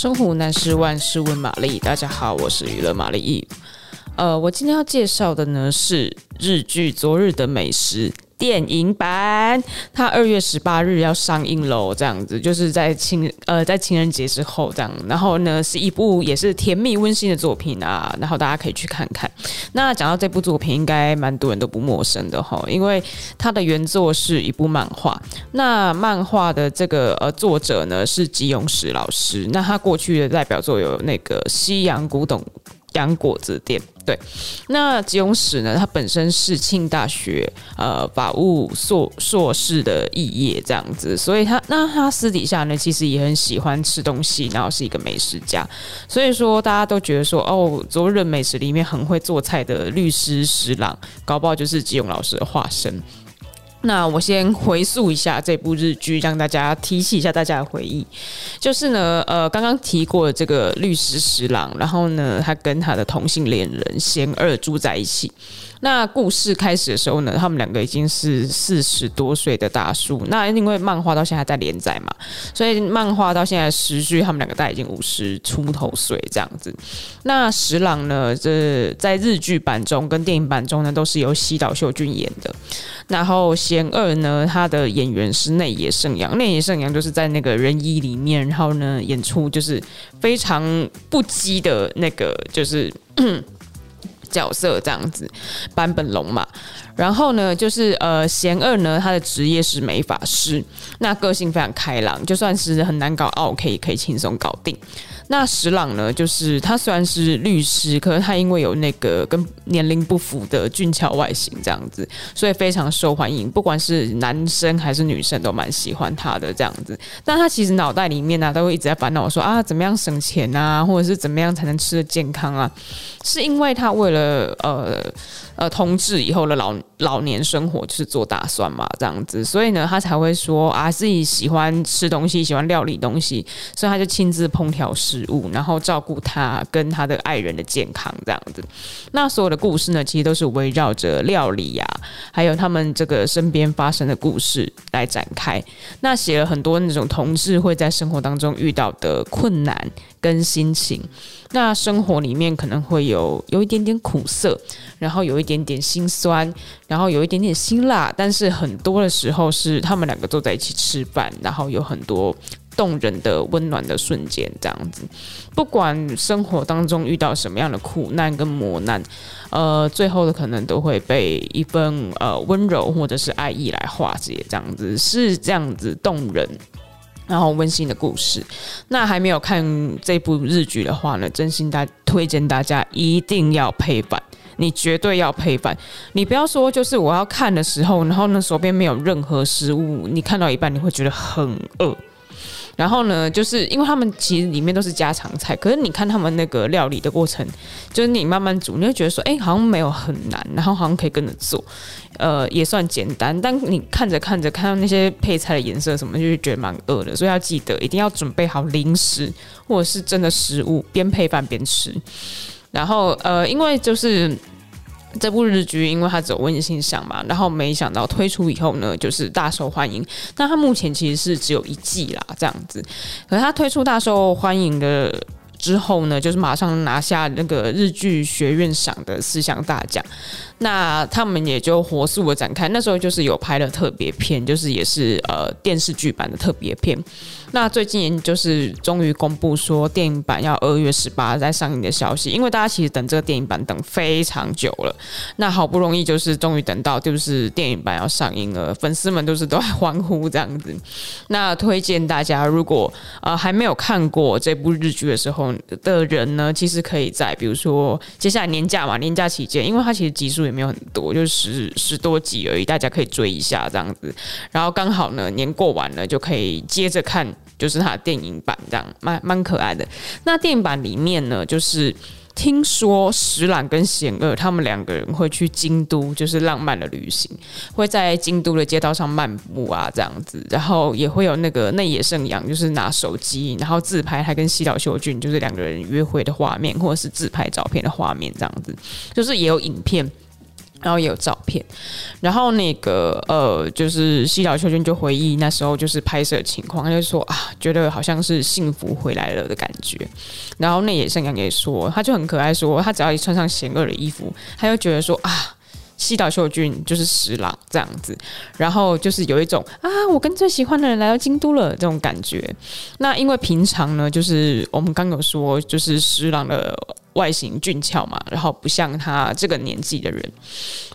生活难事，万事问玛丽。大家好，我是娱乐玛丽。呃，我今天要介绍的呢是日剧《昨日的美食》。电影版，它二月十八日要上映喽，这样子就是在情呃在情人节之后这样，然后呢是一部也是甜蜜温馨的作品啊，然后大家可以去看看。那讲到这部作品，应该蛮多人都不陌生的哈，因为它的原作是一部漫画，那漫画的这个呃作者呢是吉永史老师，那他过去的代表作有那个西洋古董洋果子店。对，那吉永史呢？他本身是庆大学呃法务硕硕士的肄业这样子，所以他那他私底下呢，其实也很喜欢吃东西，然后是一个美食家。所以说大家都觉得说，哦，昨日美食里面很会做菜的律师石朗，搞不好就是吉永老师的化身。那我先回溯一下这部日剧，让大家提起一下大家的回忆。就是呢，呃，刚刚提过这个律师十郎，然后呢，他跟他的同性恋人贤二住在一起。那故事开始的时候呢，他们两个已经是四十多岁的大叔。那因为漫画到现在在连载嘛，所以漫画到现在时序，他们两个大概已经五十出头岁这样子。那十郎呢，这在日剧版中跟电影版中呢，都是由西岛秀俊演的。然后贤二呢，他的演员是内野圣阳，内野圣阳就是在那个人医里面，然后呢演出就是非常不羁的那个就是。角色这样子，坂本龙嘛。然后呢，就是呃，贤二呢，他的职业是美法师，那个性非常开朗，就算是很难搞奥客，可以可以轻松搞定。那十郎呢，就是他虽然是律师，可是他因为有那个跟年龄不符的俊俏外形这样子，所以非常受欢迎，不管是男生还是女生都蛮喜欢他的这样子。但他其实脑袋里面呢、啊，都会一直在烦恼说啊，怎么样省钱啊，或者是怎么样才能吃得健康啊？是因为他为了呃呃同志以后的老老年生活就是做打算嘛，这样子，所以呢，他才会说啊，自己喜欢吃东西，喜欢料理东西，所以他就亲自烹调食。物，然后照顾他跟他的爱人的健康，这样子。那所有的故事呢，其实都是围绕着料理呀、还有他们这个身边发生的故事来展开。那写了很多那种同志会在生活当中遇到的困难跟心情。那生活里面可能会有有一点点苦涩，然后有一点点心酸，然后有一点点辛辣，但是很多的时候是他们两个坐在一起吃饭，然后有很多。动人的温暖的瞬间，这样子，不管生活当中遇到什么样的苦难跟磨难，呃，最后的可能都会被一份呃温柔或者是爱意来化解，这样子是这样子动人，然后温馨的故事。那还没有看这部日剧的话呢，真心大推荐大家一定要配版，你绝对要配饭，你不要说就是我要看的时候，然后呢手边没有任何食物，你看到一半你会觉得很饿。然后呢，就是因为他们其实里面都是家常菜，可是你看他们那个料理的过程，就是你慢慢煮，你会觉得说，哎，好像没有很难，然后好像可以跟着做，呃，也算简单。但你看着看着，看到那些配菜的颜色什么，就是觉得蛮饿的。所以要记得一定要准备好零食或者是真的食物，边配饭边吃。然后呃，因为就是。这部日剧，因为它只有温馨想嘛，然后没想到推出以后呢，就是大受欢迎。那它目前其实是只有一季啦，这样子。可是它推出大受欢迎的之后呢，就是马上拿下那个日剧学院赏的四项大奖。那他们也就火速的展开。那时候就是有拍了特别片，就是也是呃电视剧版的特别片。那最近就是终于公布说电影版要二月十八在上映的消息，因为大家其实等这个电影版等非常久了，那好不容易就是终于等到就是电影版要上映了，粉丝们都是都在欢呼这样子。那推荐大家如果呃还没有看过这部日剧的时候的人呢，其实可以在比如说接下来年假嘛，年假期间，因为它其实集数也没有很多，就是十十多集而已，大家可以追一下这样子。然后刚好呢年过完了就可以接着看。就是它的电影版这样，蛮蛮可爱的。那电影版里面呢，就是听说石兰跟贤二他们两个人会去京都，就是浪漫的旅行，会在京都的街道上漫步啊，这样子。然后也会有那个内野圣阳，就是拿手机然后自拍，还跟西岛秀俊就是两个人约会的画面，或者是自拍照片的画面，这样子。就是也有影片。然后也有照片，然后那个呃，就是西岛秀俊就回忆那时候就是拍摄情况，他就说啊，觉得好像是幸福回来了的感觉。然后那野圣阳也说，他就很可爱说，他只要一穿上贤二的衣服，他就觉得说啊，西岛秀俊就是十郎这样子，然后就是有一种啊，我跟最喜欢的人来到京都了这种感觉。那因为平常呢，就是我们刚有说，就是十郎的。外形俊俏嘛，然后不像他这个年纪的人，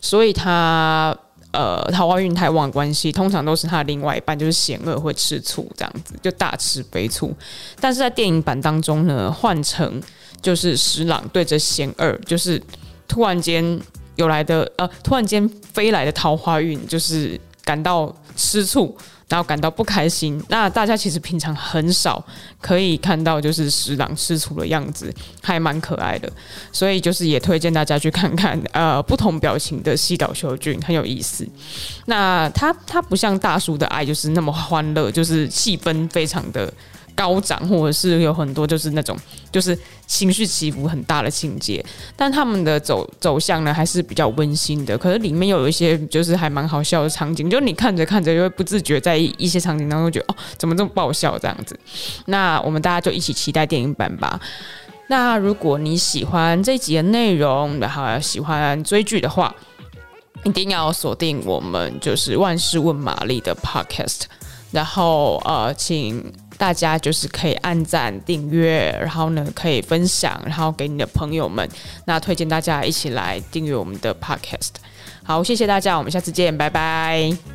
所以他呃桃花运太旺的关系，通常都是他另外一半就是贤二会吃醋这样子，就大吃杯醋。但是在电影版当中呢，换成就是十郎对着贤二，就是突然间有来的呃，突然间飞来的桃花运，就是感到吃醋。然后感到不开心，那大家其实平常很少可以看到，就是十郎吃醋的样子，还蛮可爱的，所以就是也推荐大家去看看，呃，不同表情的西岛秀俊很有意思。那他他不像大叔的爱就是那么欢乐，就是气氛非常的。高涨，或者是有很多就是那种就是情绪起伏很大的情节，但他们的走走向呢还是比较温馨的。可是里面又有一些就是还蛮好笑的场景，就你看着看着就会不自觉在一些场景当中觉得哦，怎么这么爆笑这样子。那我们大家就一起期待电影版吧。那如果你喜欢这集的内容，然后喜欢追剧的话，一定要锁定我们就是万事问玛丽的 Podcast，然后呃，请。大家就是可以按赞、订阅，然后呢可以分享，然后给你的朋友们。那推荐大家一起来订阅我们的 Podcast。好，谢谢大家，我们下次见，拜拜。